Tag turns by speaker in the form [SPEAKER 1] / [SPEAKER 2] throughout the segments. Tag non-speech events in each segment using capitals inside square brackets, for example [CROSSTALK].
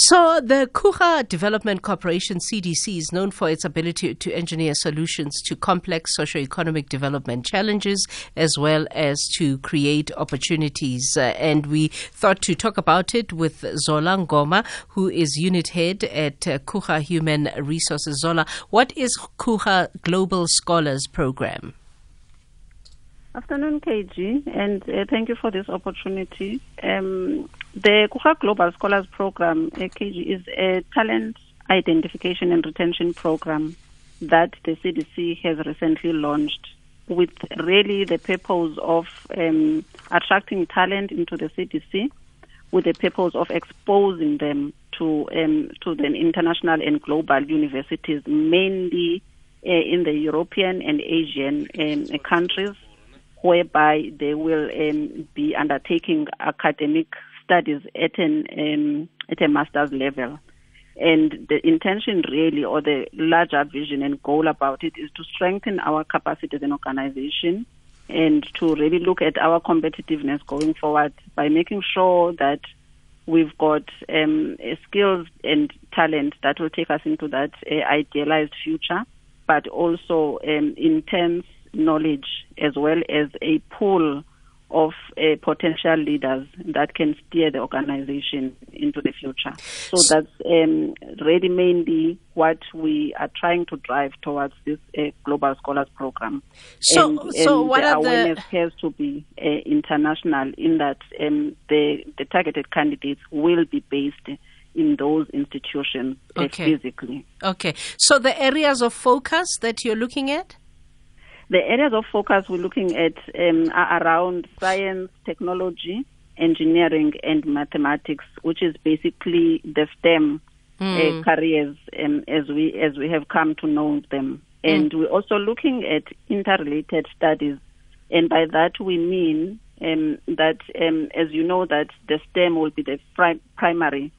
[SPEAKER 1] So, the Coega Development Corporation CDC is known for its ability to engineer solutions to complex socio-economic development challenges as well as to create opportunities. Uh, and we thought to talk about it with Zola Ngoma, who is unit head at uh, Coega Human Resources. Zola, what is Coega Global Scholars Program?
[SPEAKER 2] Afternoon, KG, and uh, thank you for this opportunity. Um, the Coega Global Scholars Program, uh, KG, is a talent identification and retention program that the CDC has recently launched with really the purpose of um, attracting talent into the CDC with the purpose of exposing them to um, to the international and global universities, mainly uh, in the European and Asian um, countries whereby they will um, be undertaking academic studies at an um, at a master's level. And the intention really, or the larger vision and goal about it, is to strengthen our capacity as an organization and to really look at our competitiveness going forward by making sure that we've got um, skills and talent that will take us into that uh, idealized future, but also um, in terms knowledge as well as a pool of uh, potential leaders that can steer the organization into the future. So that's um, really mainly what we are trying to drive towards this uh, Global Scholars Program.
[SPEAKER 1] So, and, so
[SPEAKER 2] and
[SPEAKER 1] what
[SPEAKER 2] the
[SPEAKER 1] are
[SPEAKER 2] awareness
[SPEAKER 1] the
[SPEAKER 2] has to be uh, international in that um, the, the targeted candidates will be based in those institutions
[SPEAKER 1] Okay.
[SPEAKER 2] physically.
[SPEAKER 1] okay? So the areas of focus that you're looking at.
[SPEAKER 2] The areas of focus we're looking at um, are around science, technology, engineering, and mathematics, which is basically the STEM uh, careers um, as we as we have come to know them. And we're also looking at interrelated studies, and by that we mean um, that, um, as you know, that the STEM will be the pri- primary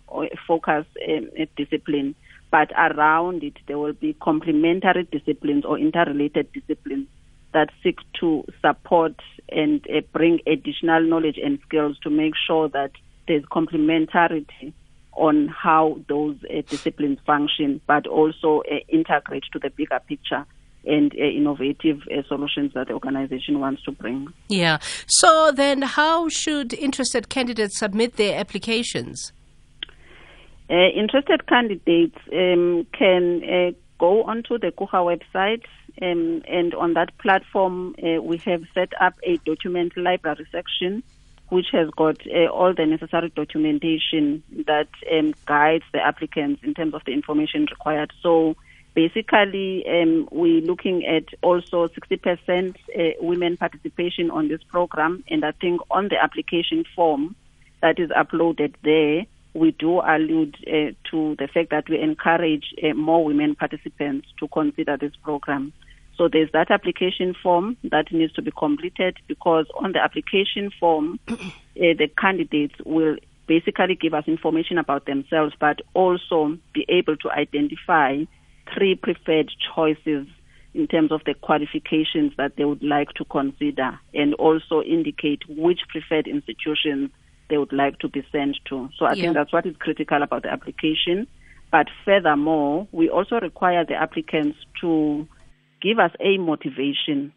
[SPEAKER 2] focus um, uh, discipline, but around it there will be complementary disciplines or interrelated disciplines that seek to support and uh, bring additional knowledge and skills to make sure that there's complementarity on how those uh, disciplines function, but also uh, integrate to the bigger picture and uh, innovative uh, solutions that the organization wants to bring.
[SPEAKER 1] Yeah. So then, how should interested candidates submit their applications?
[SPEAKER 2] Uh, interested candidates um, can uh, go onto the Coega website, um, and on that platform, uh, we have set up a document library section, which has got uh, all the necessary documentation that um, guides the applicants in terms of the information required. So basically, um, we're looking at also 60% uh, women participation on this program, and I think on the application form that is uploaded there, we do allude uh, to the fact that we encourage uh, more women participants to consider this program. So there's that application form that needs to be completed because on the application form, uh, [CLEARS THROAT] the candidates will basically give us information about themselves, but also be able to identify three preferred choices in terms of the qualifications that they would like to consider and also indicate which preferred institutions they would like to be sent to. So I
[SPEAKER 1] Yeah.
[SPEAKER 2] think that's what is critical about the application. But furthermore, we also require the applicants to give us a motivation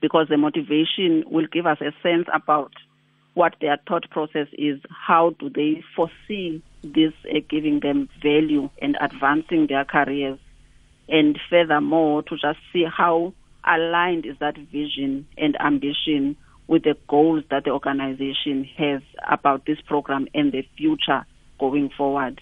[SPEAKER 2] because the motivation will give us a sense about what their thought process is, how do they foresee this uh, giving them value and advancing their careers, and furthermore to just see how aligned is that vision and ambition with the goals that the organization has about this program and the future going forward.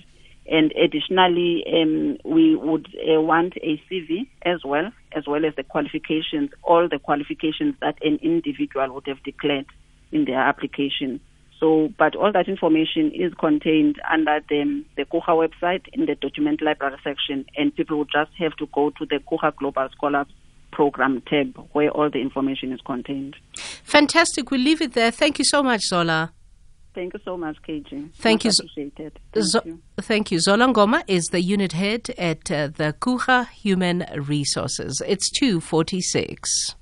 [SPEAKER 2] And additionally, um, we would uh, want a CV as well, as well as the qualifications, all the qualifications that an individual would have declared in their application. So, but all that information is contained under the, the Coega website in the document library section, and people would just have to go to the Coega Global Scholars Program tab where all the information is contained.
[SPEAKER 1] Fantastic. We'll leave it there. Thank you so much, Zola.
[SPEAKER 2] Thank you so much, KG.
[SPEAKER 1] Thank
[SPEAKER 2] Much
[SPEAKER 1] you.
[SPEAKER 2] Appreciated. Thank
[SPEAKER 1] Zo-
[SPEAKER 2] you.
[SPEAKER 1] Thank you. Zola Ngoma is the unit head at uh, the Coega Human Resources. It's 246.